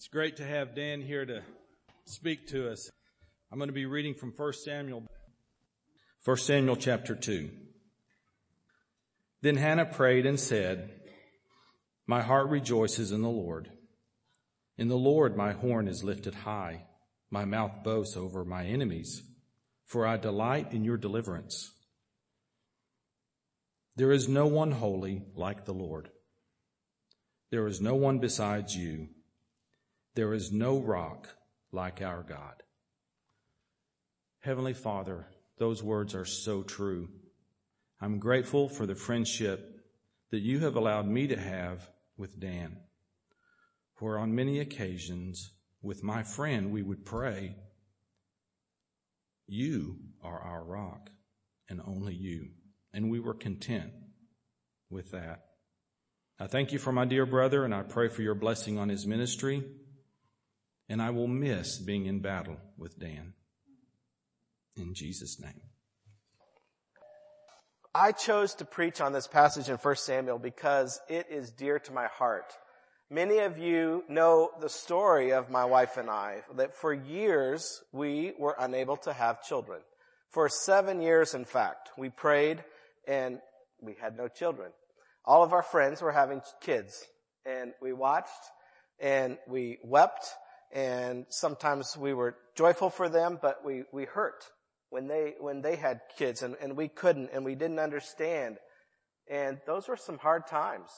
It's great to have Dan here to speak to us. I'm going to be reading from 1 Samuel, 1 Samuel chapter 2. Then Hannah prayed and said, My heart rejoices in the Lord. In the Lord my horn is lifted high. My mouth boasts over my enemies, for I delight in your deliverance. There is no one holy like the Lord. There is no one besides you. There is no rock like our God. Heavenly Father, those words are so true. I'm grateful for the friendship that you have allowed me to have with Dan. For on many occasions, with my friend, we would pray, You are our rock, and only you. And we were content with that. I thank you for my dear brother, and I pray for your blessing on his ministry. And I will miss being in battle with Dan. In Jesus' name. I chose to preach on this passage in 1 Samuel because it is dear to my heart. Many of you know the story of my wife and I, that for years we were unable to have children. For seven years, in fact, we prayed and we had no children. All of our friends were having kids and we watched and we wept and sometimes we were joyful for them, but we, we hurt when they, when they had kids and, and we couldn't and we didn't understand. And those were some hard times.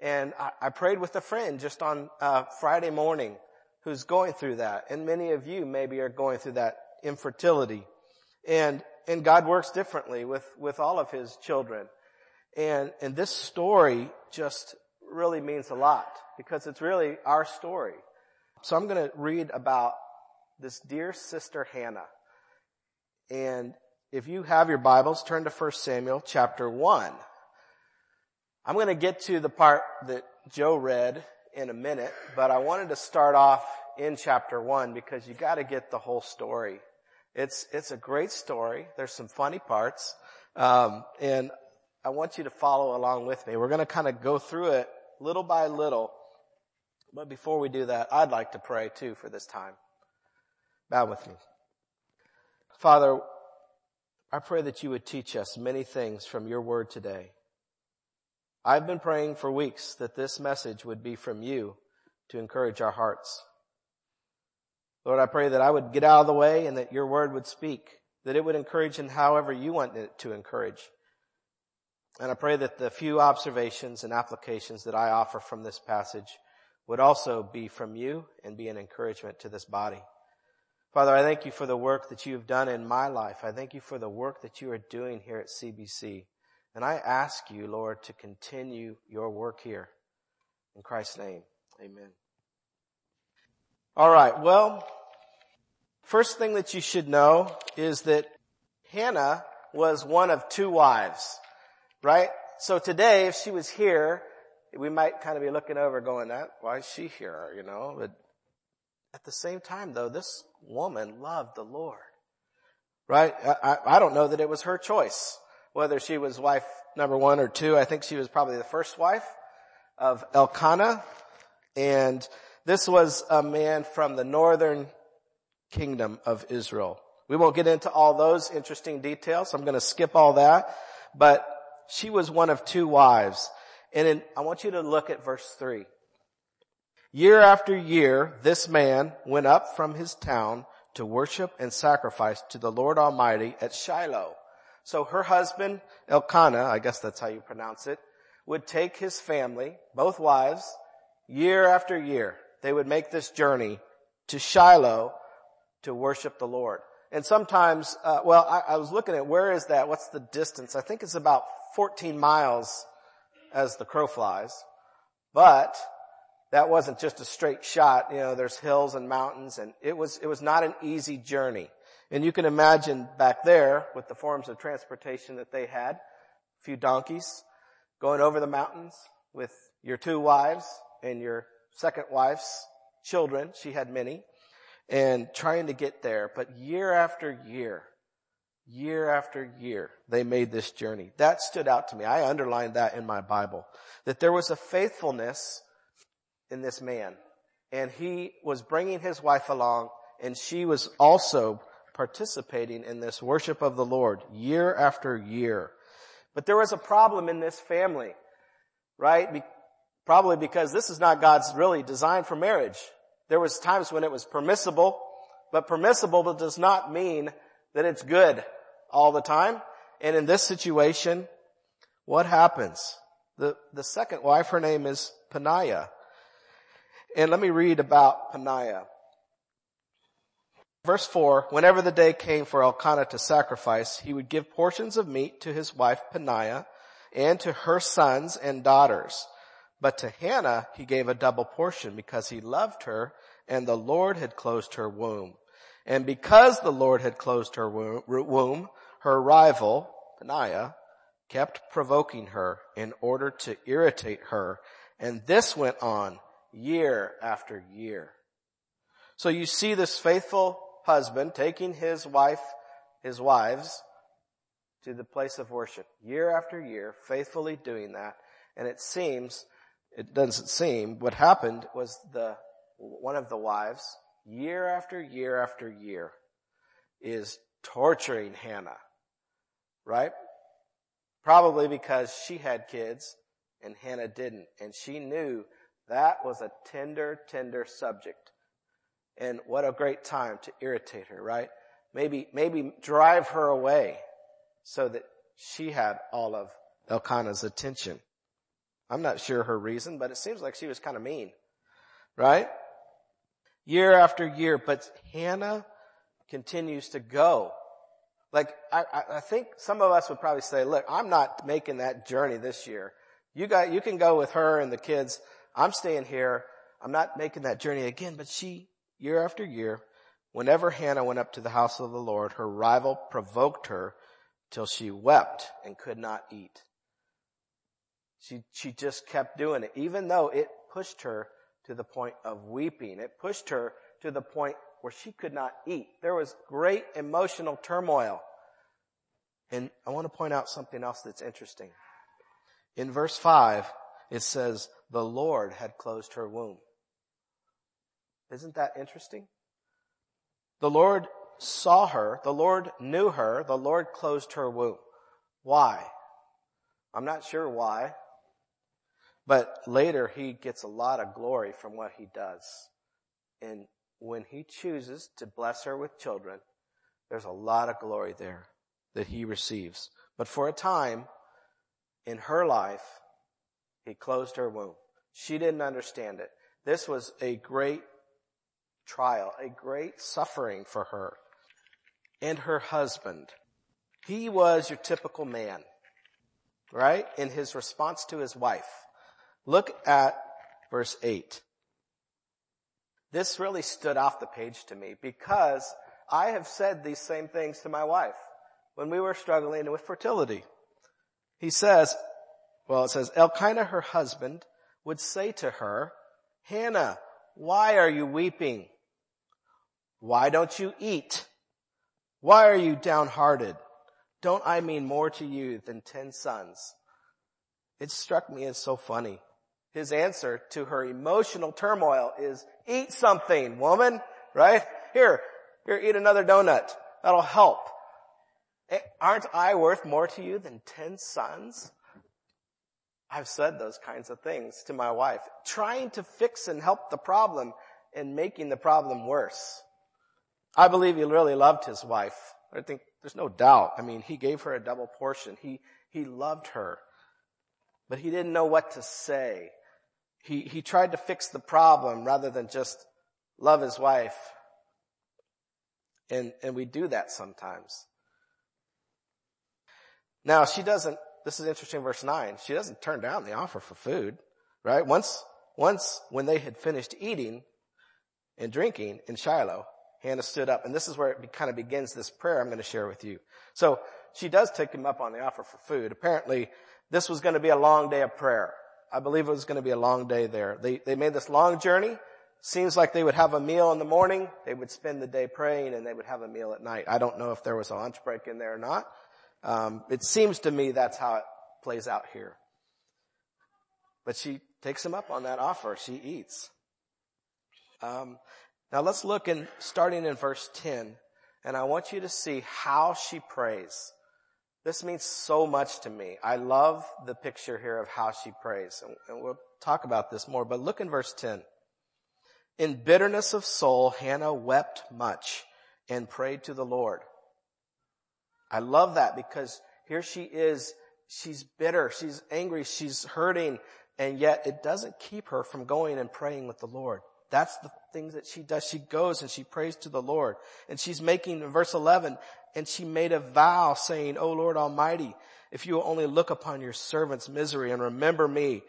And I, I prayed with a friend just on uh, Friday morning who's going through that. And many of you maybe are going through that infertility. And, and God works differently with, with all of his children. And, and this story just really means a lot because it's really our story. So I'm going to read about this dear sister Hannah. And if you have your Bibles, turn to 1 Samuel chapter 1. I'm going to get to the part that Joe read in a minute, but I wanted to start off in chapter 1 because you got to get the whole story. It's, it's a great story. There's some funny parts. Um, and I want you to follow along with me. We're going to kind of go through it little by little. But before we do that, I'd like to pray too for this time. Bow with me. Father, I pray that you would teach us many things from your word today. I've been praying for weeks that this message would be from you to encourage our hearts. Lord, I pray that I would get out of the way and that your word would speak, that it would encourage in however you want it to encourage. And I pray that the few observations and applications that I offer from this passage would also be from you and be an encouragement to this body. Father, I thank you for the work that you have done in my life. I thank you for the work that you are doing here at CBC. And I ask you, Lord, to continue your work here. In Christ's name, amen. All right. Well, first thing that you should know is that Hannah was one of two wives, right? So today, if she was here, we might kind of be looking over going, that, why is she here? You know, but at the same time though, this woman loved the Lord. Right? I, I don't know that it was her choice. Whether she was wife number one or two, I think she was probably the first wife of Elkanah. And this was a man from the northern kingdom of Israel. We won't get into all those interesting details. I'm going to skip all that. But she was one of two wives. And in, I want you to look at verse three. Year after year, this man went up from his town to worship and sacrifice to the Lord Almighty at Shiloh. So her husband, Elkanah, I guess that's how you pronounce it, would take his family, both wives, year after year. They would make this journey to Shiloh to worship the Lord. And sometimes, uh, well, I, I was looking at where is that? What's the distance? I think it's about 14 miles as the crow flies. But that wasn't just a straight shot. You know, there's hills and mountains and it was, it was not an easy journey. And you can imagine back there with the forms of transportation that they had, a few donkeys going over the mountains with your two wives and your second wife's children. She had many and trying to get there. But year after year, year after year, they made this journey. That stood out to me. I underlined that in my Bible. That there was a faithfulness in this man. and he was bringing his wife along and she was also participating in this worship of the Lord year after year. But there was a problem in this family, right? Be- probably because this is not God's really design for marriage. There was times when it was permissible, but permissible does not mean that it's good all the time. And in this situation, what happens? The, the second wife, her name is Peninnah. And let me read about Peninnah. Verse 4, whenever the day came for Elkanah to sacrifice, he would give portions of meat to his wife Peninnah and to her sons and daughters. But to Hannah he gave a double portion because he loved her and the Lord had closed her womb. And because the Lord had closed her womb, her rival, Peninnah, kept provoking her in order to irritate her. And this went on year after year. So you see this faithful husband taking his wife, his wives to the place of worship year after year, faithfully doing that. And it seems, it doesn't seem, what happened was the, one of the wives, year after year after year, is torturing Hannah. Right? Probably because she had kids and Hannah didn't. And she knew that was a tender, tender subject. And what a great time to irritate her, right? Maybe, maybe drive her away so that she had all of Elkanah's attention. I'm not sure her reason, but it seems like she was kind of mean, right? Year after year, but Hannah continues to go. Like, I, I think some of us would probably say, look, I'm not making that journey this year. You got, you can go with her and the kids. I'm staying here. I'm not making that journey again, but she, year after year, whenever Hannah went up to the house of the Lord, her rival provoked her till she wept and could not eat. She, she just kept doing it, even though it pushed her to the point of weeping. It pushed her to the point where she could not eat. There was great emotional turmoil. And I want to point out something else that's interesting. In verse 5, it says, the Lord had closed her womb. Isn't that interesting? The Lord saw her, the Lord knew her, the Lord closed her womb. Why? I'm not sure why, but later he gets a lot of glory from what he does. And when he chooses to bless her with children, there's a lot of glory there that he receives. But for a time in her life, he closed her womb. She didn't understand it. This was a great trial, a great suffering for her and her husband. He was your typical man, right? In his response to his wife. Look at verse 8. This really stood off the page to me because I have said these same things to my wife when we were struggling with fertility. He says, well, it says, Elkanah, her husband, would say to her, Hannah, why are you weeping? Why don't you eat? Why are you downhearted? Don't I mean more to you than ten sons? It struck me as so funny. His answer to her emotional turmoil is, eat something, woman, right? Here, here, eat another donut. That'll help. Eh, aren't I worth more to you than ten sons? I've said those kinds of things to my wife, trying to fix and help the problem and making the problem worse. I believe he really loved his wife. I think there's no doubt. I mean, he gave her a double portion. He, he loved her, but he didn't know what to say. He, he tried to fix the problem rather than just love his wife. And, and we do that sometimes. Now she doesn't this is interesting, verse 9. She doesn't turn down the offer for food, right? Once, once when they had finished eating and drinking in Shiloh, Hannah stood up, and this is where it kind of begins this prayer I'm going to share with you. So she does take him up on the offer for food. Apparently, this was going to be a long day of prayer. I believe it was going to be a long day there. They, they made this long journey. Seems like they would have a meal in the morning. They would spend the day praying and they would have a meal at night. I don't know if there was a lunch break in there or not. Um, it seems to me that's how it plays out here. But she takes him up on that offer. She eats. Um, now let's look in, starting in verse 10, and I want you to see how she prays. This means so much to me. I love the picture here of how she prays, and, we'll talk about this more, but look in verse 10. In bitterness of soul, Hannah wept much and prayed to the Lord. I love that because here she is, she's bitter, she's angry, she's hurting, and yet it doesn't keep her from going and praying with the Lord. That's the things that she does. She goes and she prays to the Lord. And she's making, verse 11, and she made a vow saying, O Lord Almighty, if you will only look upon your servant's misery and remember me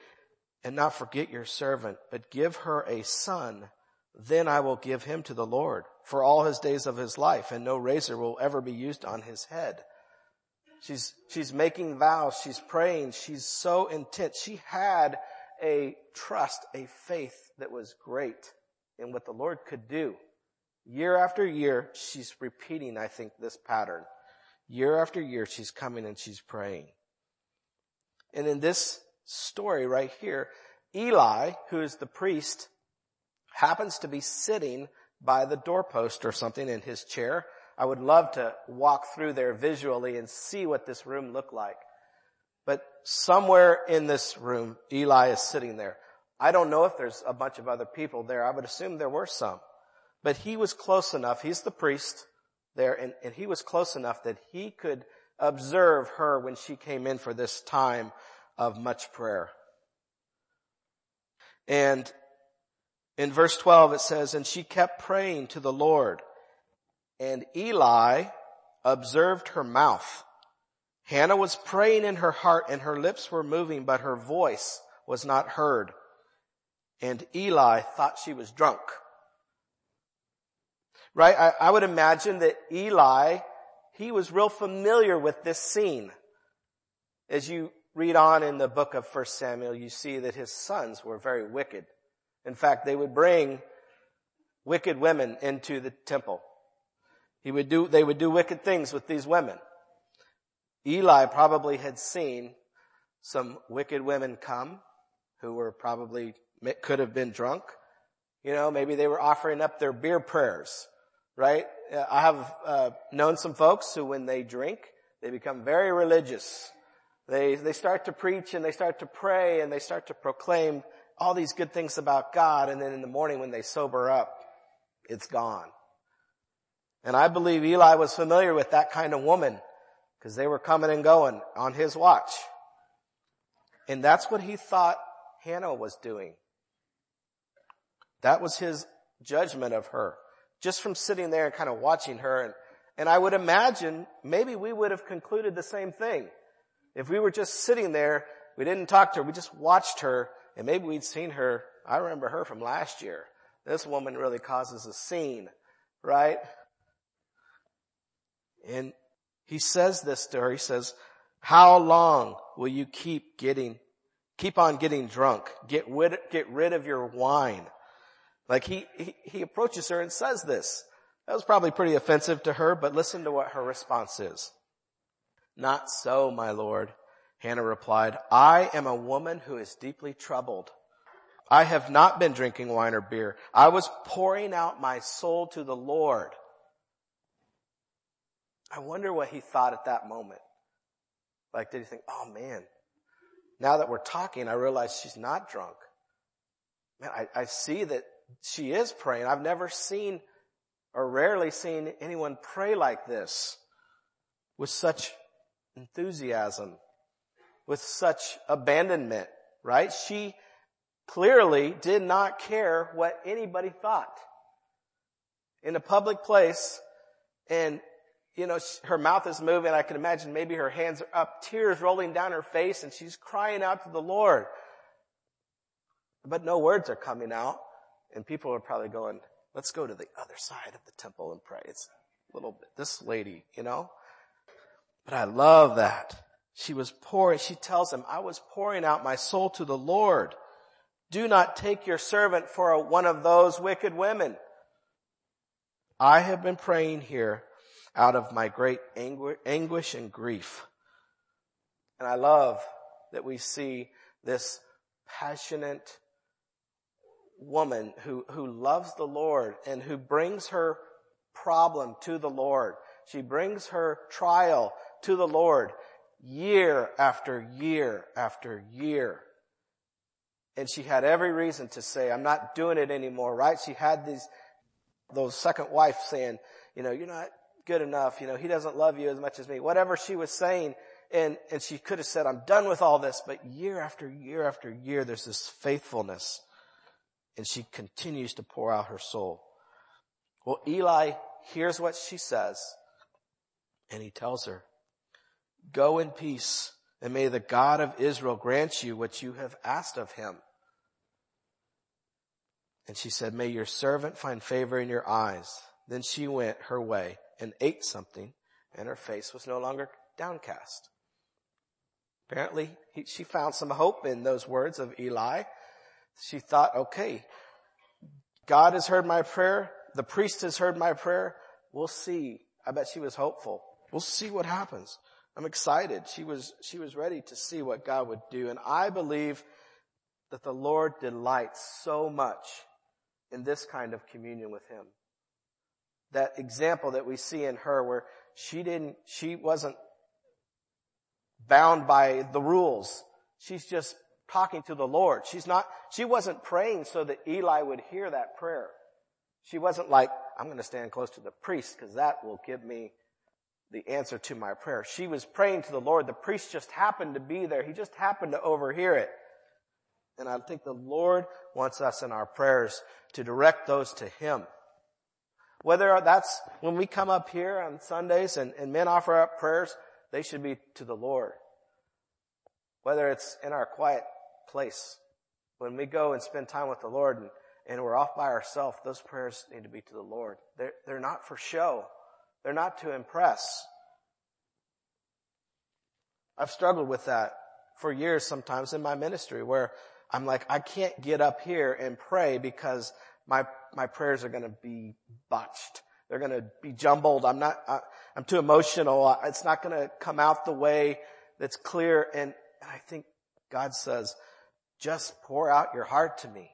and not forget your servant, but give her a son, then I will give him to the Lord for all his days of his life and no razor will ever be used on his head. She's, she's making vows. She's praying. She's so intense. She had a trust, a faith that was great in what the Lord could do. Year after year, she's repeating, I think, this pattern. Year after year, she's coming and she's praying. And in this story right here, Eli, who is the priest, happens to be sitting by the doorpost or something in his chair. I would love to walk through there visually and see what this room looked like. But somewhere in this room, Eli is sitting there. I don't know if there's a bunch of other people there. I would assume there were some. But he was close enough. He's the priest there and, and he was close enough that he could observe her when she came in for this time of much prayer. And in verse 12 it says, and she kept praying to the Lord and Eli observed her mouth. Hannah was praying in her heart and her lips were moving, but her voice was not heard. And Eli thought she was drunk. Right? I, I would imagine that Eli, he was real familiar with this scene. As you read on in the book of 1 Samuel, you see that his sons were very wicked. In fact, they would bring wicked women into the temple. He would do, they would do wicked things with these women. Eli probably had seen some wicked women come who were probably, could have been drunk. You know, maybe they were offering up their beer prayers, right? Uh, I have uh, known some folks who when they drink, they become very religious. They, they start to preach and they start to pray and they start to proclaim all these good things about God and then in the morning when they sober up, it's gone. And I believe Eli was familiar with that kind of woman because they were coming and going on his watch. And that's what he thought Hannah was doing. That was his judgment of her just from sitting there and kind of watching her. And, and I would imagine maybe we would have concluded the same thing. If we were just sitting there, we didn't talk to her, we just watched her and maybe we'd seen her. I remember her from last year. This woman really causes a scene, right? And he says this to her. He says, how long will you keep getting, keep on getting drunk? Get rid, get rid of your wine. Like he, he, he approaches her and says this. That was probably pretty offensive to her, but listen to what her response is. Not so, my lord. Hannah replied, I am a woman who is deeply troubled. I have not been drinking wine or beer. I was pouring out my soul to the Lord. I wonder what he thought at that moment. Like, did he think, oh man, now that we're talking, I realize she's not drunk. Man, I, I see that she is praying. I've never seen or rarely seen anyone pray like this with such enthusiasm, with such abandonment, right? She clearly did not care what anybody thought. In a public place, and you know, her mouth is moving. I can imagine maybe her hands are up, tears rolling down her face, and she's crying out to the Lord. But no words are coming out. And people are probably going, let's go to the other side of the temple and pray. It's a little bit, this lady, you know? But I love that. She was pouring, she tells him, I was pouring out my soul to the Lord. Do not take your servant for a, one of those wicked women. I have been praying here out of my great anguish and grief. And I love that we see this passionate woman who, who loves the Lord and who brings her problem to the Lord. She brings her trial to the Lord year after year after year. And she had every reason to say, I'm not doing it anymore, right? She had these, those second wife saying, you know, you're not good enough. You know, he doesn't love you as much as me. Whatever she was saying. And, and she could have said, I'm done with all this. But year after year after year, there's this faithfulness. And she continues to pour out her soul. Well, Eli hears what she says. And he tells her, go in peace and may the God of Israel grant you what you have asked of him. And she said, may your servant find favor in your eyes. Then she went her way and ate something and her face was no longer downcast. Apparently he, she found some hope in those words of Eli. She thought, okay, God has heard my prayer. The priest has heard my prayer. We'll see. I bet she was hopeful. We'll see what happens. I'm excited. She was, she was ready to see what God would do. And I believe that the Lord delights so much in this kind of communion with Him. That example that we see in her where she didn't, she wasn't bound by the rules. She's just talking to the Lord. She's not, she wasn't praying so that Eli would hear that prayer. She wasn't like, I'm going to stand close to the priest because that will give me the answer to my prayer. She was praying to the Lord. The priest just happened to be there. He just happened to overhear it. And I think the Lord wants us in our prayers to direct those to Him. Whether that's when we come up here on Sundays and, and men offer up prayers, they should be to the Lord. Whether it's in our quiet place, when we go and spend time with the Lord and, and we're off by ourselves, those prayers need to be to the Lord. They're, they're not for show. They're not to impress. I've struggled with that for years sometimes in my ministry where I'm like, I can't get up here and pray because my, my prayers are going to be botched. They're going to be jumbled. I'm not, I, am too emotional. It's not going to come out the way that's clear. And, and I think God says, just pour out your heart to me,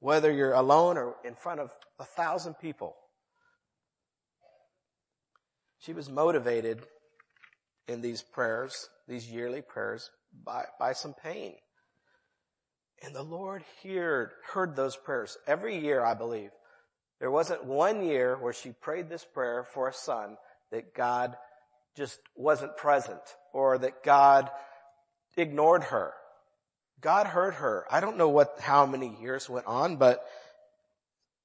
whether you're alone or in front of a thousand people. She was motivated in these prayers, these yearly prayers, by, by some pain. And the Lord heard, heard those prayers every year, I believe. There wasn't one year where she prayed this prayer for a son that God just wasn't present or that God ignored her. God heard her. I don't know what, how many years went on, but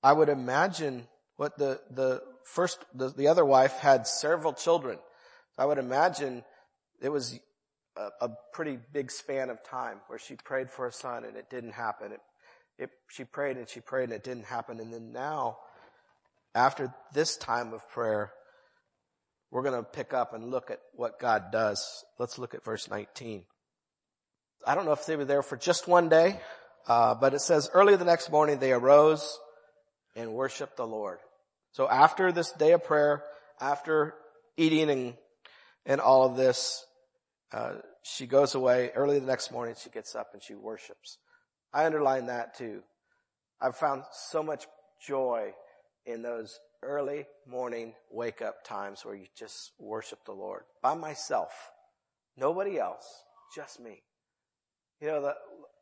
I would imagine what the, the first, the, the other wife had several children. I would imagine it was a, a, pretty big span of time where she prayed for a son and it didn't happen. It, it, she prayed and she prayed and it didn't happen. And then now, after this time of prayer, we're going to pick up and look at what God does. Let's look at verse 19. I don't know if they were there for just one day, uh, but it says early the next morning they arose and worshiped the Lord. So after this day of prayer, after eating and, and all of this, uh, she goes away early the next morning. She gets up and she worships. I underline that too. I've found so much joy in those early morning wake up times where you just worship the Lord by myself. Nobody else, just me. You know, the, a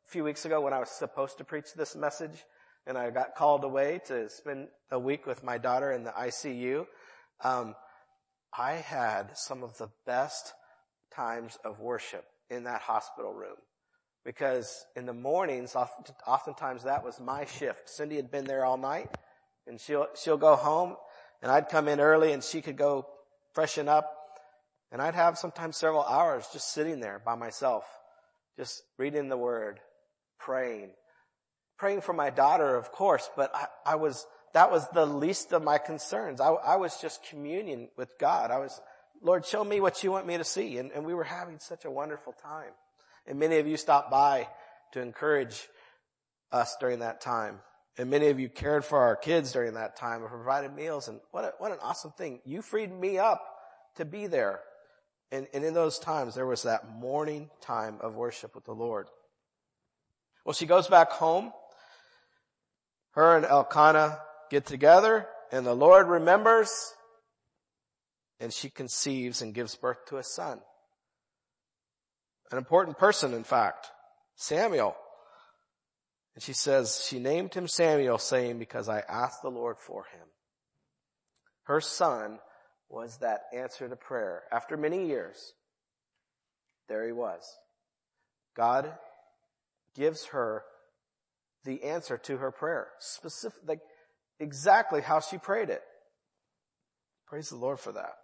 few weeks ago when I was supposed to preach this message, and I got called away to spend a week with my daughter in the ICU, um, I had some of the best times of worship in that hospital room. Because in the mornings, oftentimes that was my shift. Cindy had been there all night and she'll, she'll go home and I'd come in early and she could go freshen up and I'd have sometimes several hours just sitting there by myself, just reading the word, praying, praying for my daughter, of course, but I, I was, that was the least of my concerns. I, I, was just communion with God. I was, Lord, show me what you want me to see. And, and we were having such a wonderful time. And many of you stopped by to encourage us during that time. And many of you cared for our kids during that time and provided meals. And what, a, what an awesome thing. You freed me up to be there. And, and in those times, there was that morning time of worship with the Lord. Well, she goes back home her and Elkanah get together and the Lord remembers and she conceives and gives birth to a son. An important person, in fact, Samuel. And she says, she named him Samuel saying, because I asked the Lord for him. Her son was that answer to prayer. After many years, there he was. God gives her the answer to her prayer. Specific, like exactly how she prayed it. Praise the Lord for that.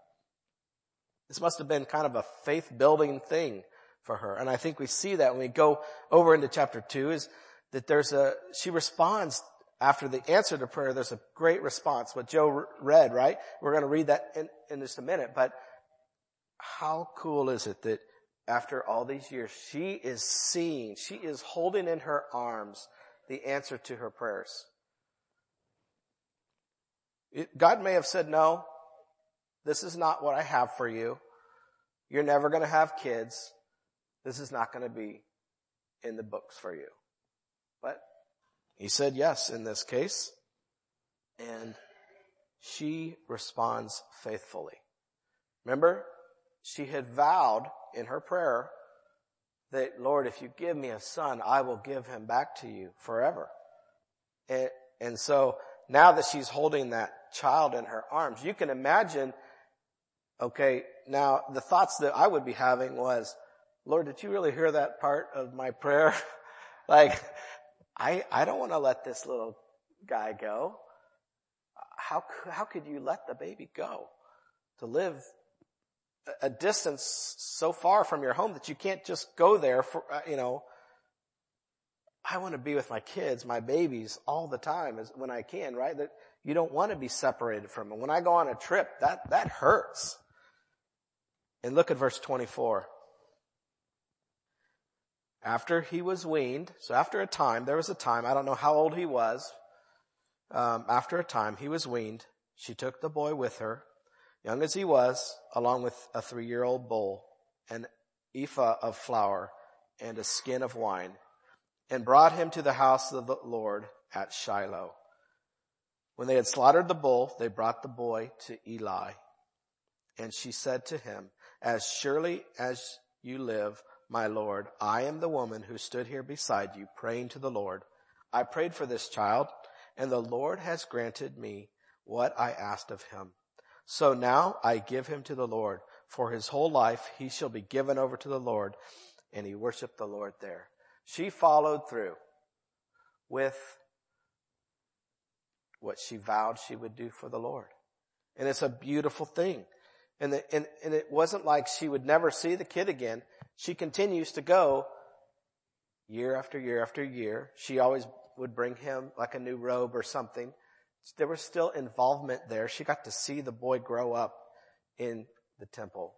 This must have been kind of a faith building thing for her. And I think we see that when we go over into chapter two is that there's a, she responds after the answer to prayer, there's a great response. What Joe read, right? We're going to read that in, in just a minute, but how cool is it that after all these years, she is seeing, she is holding in her arms the answer to her prayers. It, God may have said, no, this is not what I have for you. You're never going to have kids. This is not going to be in the books for you. But he said yes in this case. And she responds faithfully. Remember, she had vowed in her prayer that, Lord, if you give me a son, I will give him back to you forever. And, and so now that she's holding that child in her arms, you can imagine, okay, now the thoughts that I would be having was, Lord, did you really hear that part of my prayer? like, I, I don't want to let this little guy go. How, how could you let the baby go? To live a distance so far from your home that you can't just go there for, uh, you know, I want to be with my kids, my babies all the time as when I can, right? That you don't want to be separated from them. When I go on a trip, that, that hurts. And look at verse 24. After he was weaned, so after a time, there was a time, I don't know how old he was. Um, after a time, he was weaned. She took the boy with her young as he was, along with a three-year-old bull, an ephah of flour, and a skin of wine, and brought him to the house of the Lord at Shiloh. When they had slaughtered the bull, they brought the boy to Eli. And she said to him, as surely as you live, my Lord, I am the woman who stood here beside you praying to the Lord. I prayed for this child and the Lord has granted me what I asked of him. So now I give him to the Lord. For his whole life he shall be given over to the Lord. And he worshiped the Lord there. She followed through with what she vowed she would do for the Lord. And it's a beautiful thing. And, the, and, and it wasn't like she would never see the kid again. She continues to go year after year after year. She always would bring him like a new robe or something there was still involvement there. She got to see the boy grow up in the temple.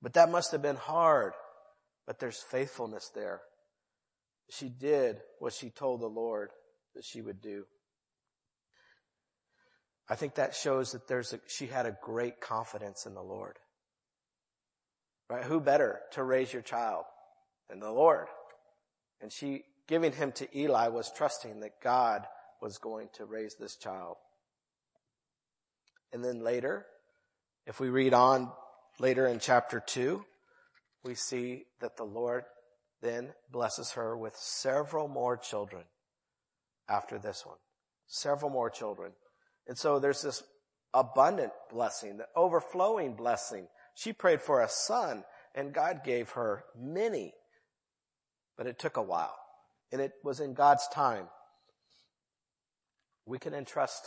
But that must have been hard. But there's faithfulness there. She did what she told the Lord that she would do. I think that shows that there's a, she had a great confidence in the Lord. Right? Who better to raise your child than the Lord? And she, giving him to Eli was trusting that God was going to raise this child. And then later, if we read on later in chapter two, we see that the Lord then blesses her with several more children after this one. Several more children. And so there's this abundant blessing, the overflowing blessing. She prayed for a son and God gave her many, but it took a while and it was in God's time we can entrust,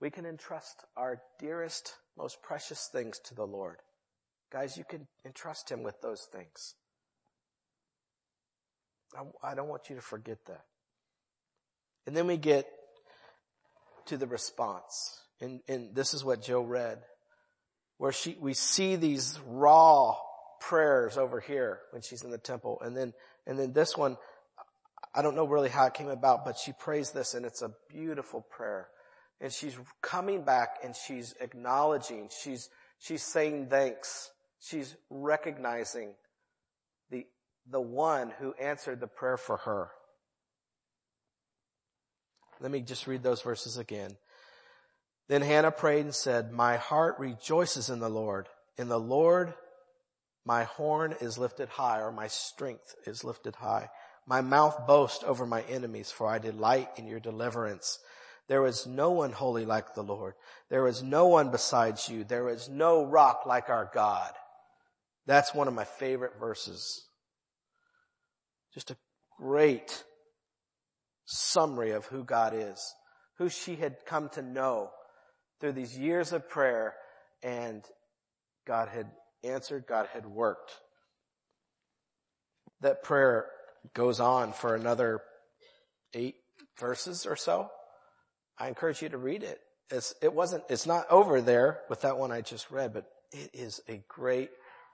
we can entrust our dearest, most precious things to the Lord. Guys, you can entrust Him with those things. I, I don't want you to forget that. And then we get to the response. And, and this is what Joe read, where she, we see these raw prayers over here when she's in the temple. And then, and then this one, I don't know really how it came about, but she prays this and it's a beautiful prayer. And she's coming back and she's acknowledging, she's, she's saying thanks. She's recognizing the, the one who answered the prayer for her. Let me just read those verses again. Then Hannah prayed and said, my heart rejoices in the Lord. In the Lord, my horn is lifted high or my strength is lifted high. My mouth boasts over my enemies for I delight in your deliverance. There is no one holy like the Lord. There is no one besides you. There is no rock like our God. That's one of my favorite verses. Just a great summary of who God is, who she had come to know through these years of prayer and God had answered, God had worked. That prayer goes on for another eight verses or so. I encourage you to read it. It's, it wasn't, it's not over there with that one I just read, but it is a great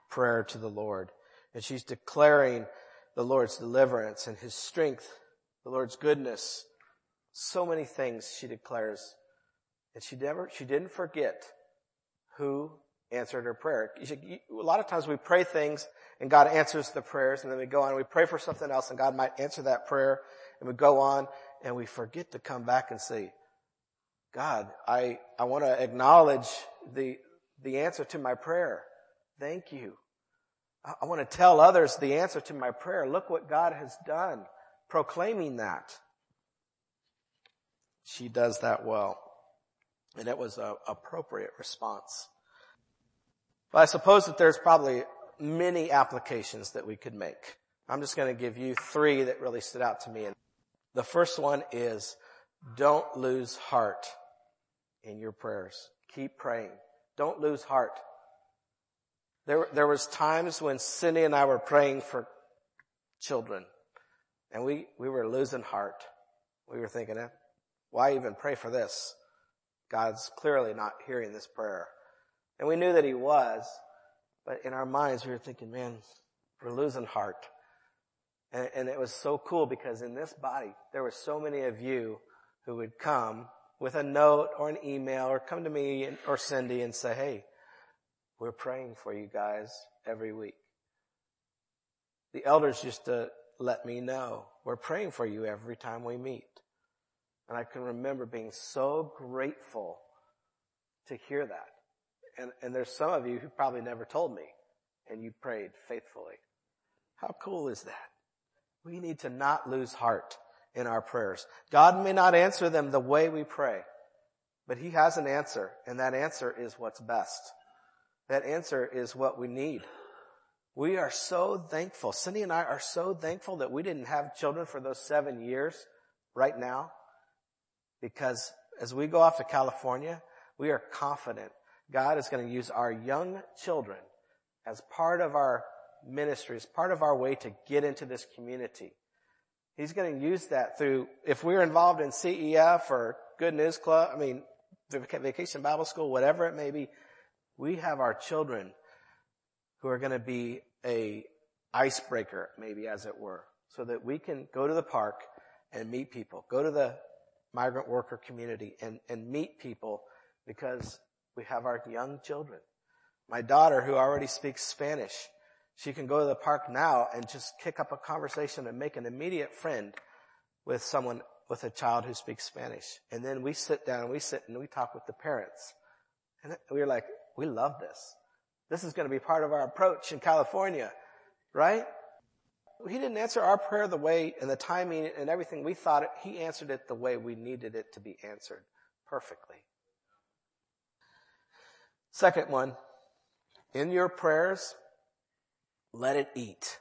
prayer to the Lord. And she's declaring the Lord's deliverance and his strength, the Lord's goodness. So many things she declares. And she never, she didn't forget who answered her prayer. A lot of times we pray things and God answers the prayers and then we go on and we pray for something else and God might answer that prayer and we go on and we forget to come back and say, God, I, I want to acknowledge the, the answer to my prayer. Thank you. I, I want to tell others the answer to my prayer. Look what God has done. Proclaiming that. She does that well. And it was an appropriate response. But I suppose that there's probably many applications that we could make. I'm just going to give you three that really stood out to me. And the first one is don't lose heart in your prayers. Keep praying. Don't lose heart. There, there was times when Cindy and I were praying for children and we, we were losing heart. We were thinking, eh, why even pray for this? God's clearly not hearing this prayer. And we knew that he was, but in our minds we were thinking, man, we're losing heart. And, and it was so cool because in this body, there were so many of you who would come with a note or an email or come to me or Cindy and say, hey, we're praying for you guys every week. The elders used to let me know, we're praying for you every time we meet. And I can remember being so grateful to hear that. And, and there's some of you who probably never told me and you prayed faithfully. How cool is that? We need to not lose heart in our prayers. God may not answer them the way we pray, but He has an answer and that answer is what's best. That answer is what we need. We are so thankful. Cindy and I are so thankful that we didn't have children for those seven years right now because as we go off to California, we are confident God is going to use our young children as part of our ministry, as part of our way to get into this community. He's going to use that through, if we're involved in CEF or Good News Club, I mean, Vacation Bible School, whatever it may be, we have our children who are going to be a icebreaker, maybe as it were, so that we can go to the park and meet people, go to the migrant worker community and, and meet people because we have our young children. My daughter, who already speaks Spanish, she can go to the park now and just kick up a conversation and make an immediate friend with someone, with a child who speaks Spanish. And then we sit down and we sit and we talk with the parents. And we're like, we love this. This is going to be part of our approach in California, right? He didn't answer our prayer the way and the timing and everything we thought it. He answered it the way we needed it to be answered perfectly. Second one, in your prayers, let it eat.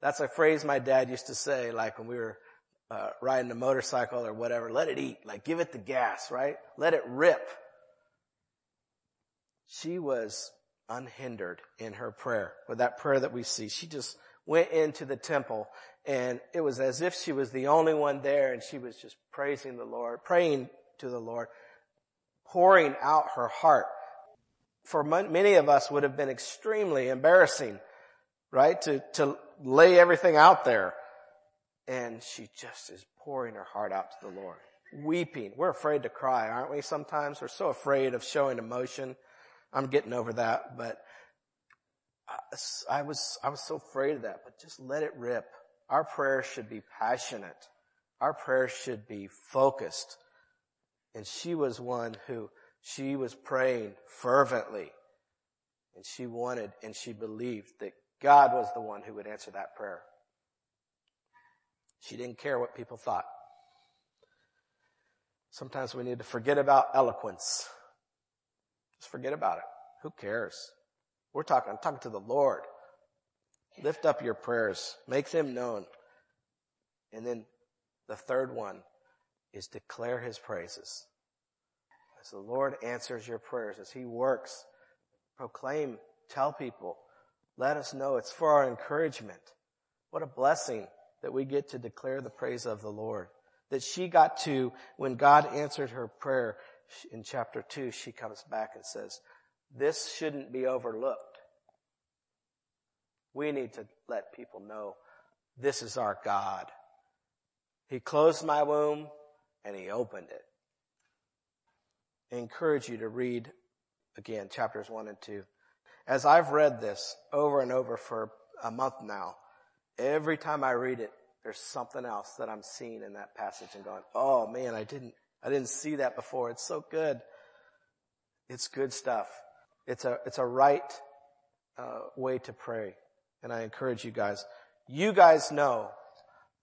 That's a phrase my dad used to say, like when we were uh, riding a motorcycle or whatever. Let it eat, like give it the gas, right? Let it rip. She was unhindered in her prayer with that prayer that we see. She just went into the temple and it was as if she was the only one there and she was just praising the Lord, praying to the Lord, pouring out her heart for many of us would have been extremely embarrassing, right? To, to lay everything out there. And she just is pouring her heart out to the Lord, weeping. We're afraid to cry, aren't we? Sometimes we're so afraid of showing emotion. I'm getting over that, but I was, I was so afraid of that, but just let it rip. Our prayers should be passionate. Our prayers should be focused And she was one who she was praying fervently. And she wanted and she believed that God was the one who would answer that prayer. She didn't care what people thought. Sometimes we need to forget about eloquence. Just forget about it. Who cares? We're talking, I'm talking to the Lord. Lift up your prayers. Make them known. And then the third one is declare his praises. As the Lord answers your prayers, as he works, proclaim, tell people, let us know it's for our encouragement. What a blessing that we get to declare the praise of the Lord. That she got to, when God answered her prayer in chapter two, she comes back and says, this shouldn't be overlooked. We need to let people know this is our God. He closed my womb and he opened it. I encourage you to read again chapters one and two. As I've read this over and over for a month now, every time I read it, there's something else that I'm seeing in that passage and going, oh man, I didn't, I didn't see that before. It's so good. It's good stuff. It's a, it's a right uh, way to pray. And I encourage you guys. You guys know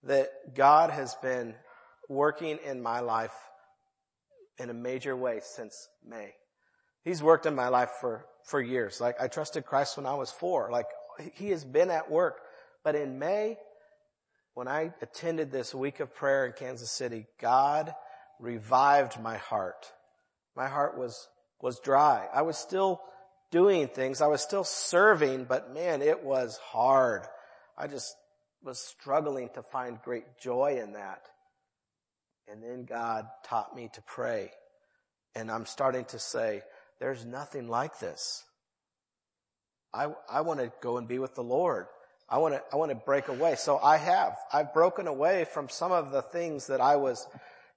that God has been working in my life in a major way since May. He's worked in my life for, for years. Like I trusted Christ when I was four. Like he has been at work. But in May, when I attended this week of prayer in Kansas City, God revived my heart. My heart was, was dry. I was still doing things. I was still serving, but man, it was hard. I just was struggling to find great joy in that. And then God taught me to pray. And I'm starting to say, there's nothing like this. I, I want to go and be with the Lord. I want to, I want to break away. So I have. I've broken away from some of the things that I was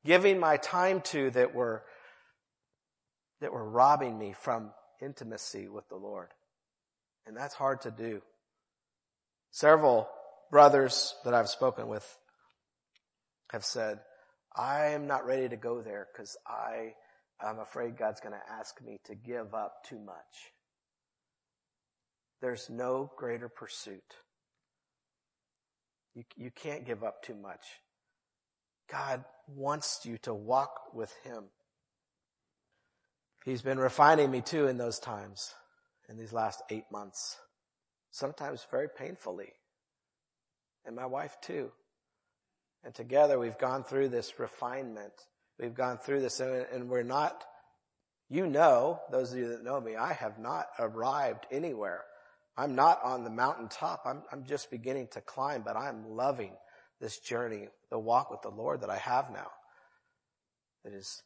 giving my time to that were, that were robbing me from intimacy with the Lord. And that's hard to do. Several brothers that I've spoken with have said, I am not ready to go there because I I'm afraid God's going to ask me to give up too much. There's no greater pursuit. You, you can't give up too much. God wants you to walk with Him. He's been refining me too in those times, in these last eight months. Sometimes very painfully. And my wife too. And together we've gone through this refinement We've gone through this and, we're not, you know, those of you that know me, I have not arrived anywhere. I'm not on the mountaintop. I'm, I'm just beginning to climb, but I'm loving this journey, the walk with the Lord that I have now. It is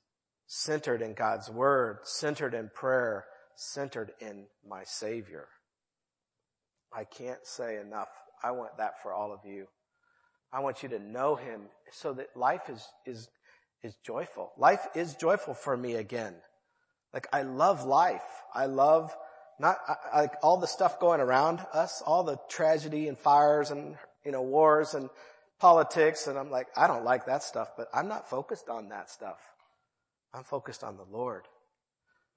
centered in God's word, centered in prayer, centered in my Savior. I can't say enough. I want that for all of you. I want you to know Him so that life is, is is joyful. Life is joyful for me again. Like I love life. I love not like all the stuff going around us, all the tragedy and fires and you know wars and politics and I'm like I don't like that stuff, but I'm not focused on that stuff. I'm focused on the Lord.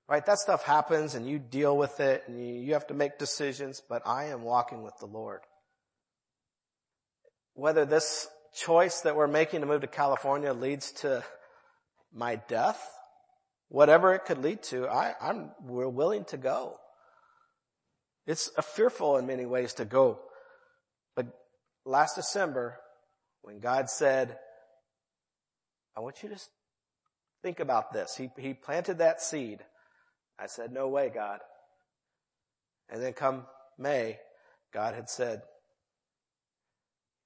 Right? That stuff happens and you deal with it and you, have to make decisions, but I am walking with the Lord. Whether this choice that we're making to move to California leads to my death, whatever it could lead to, I, I'm, we're willing to go. It's fearful in many ways to go. But last December, when God said, I want you to think about this. He, he planted that seed. I said, no way, God. And then come May, God had said,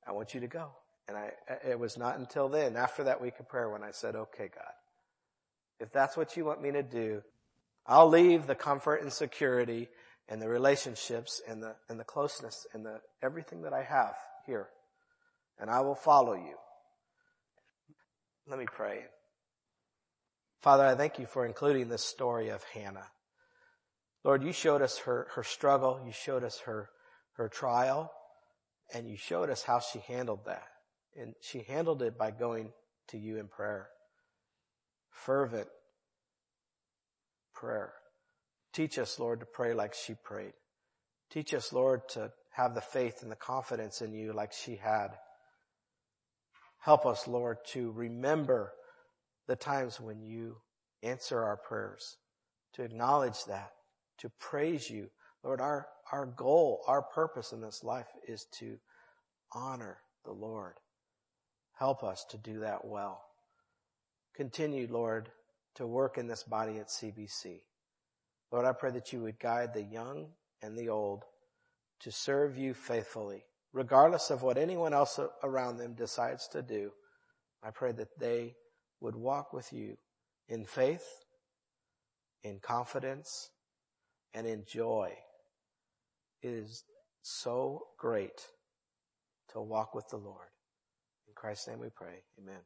I want you to go. And I, it was not until then, after that week of prayer, when I said, okay, God, if that's what you want me to do, I'll leave the comfort and security and the relationships and the, and the closeness and the, everything that I have here. And I will follow you. Let me pray. Father, I thank you for including this story of Hannah. Lord, you showed us her, her struggle. You showed us her, her trial and you showed us how she handled that. And she handled it by going to you in prayer. Fervent prayer. Teach us, Lord, to pray like she prayed. Teach us, Lord, to have the faith and the confidence in you like she had. Help us, Lord, to remember the times when you answer our prayers, to acknowledge that, to praise you. Lord, our, our goal, our purpose in this life is to honor the Lord. Help us to do that well. Continue, Lord, to work in this body at CBC. Lord, I pray that you would guide the young and the old to serve you faithfully, regardless of what anyone else around them decides to do. I pray that they would walk with you in faith, in confidence, and in joy. It is so great to walk with the Lord. In Christ's name we pray. Amen.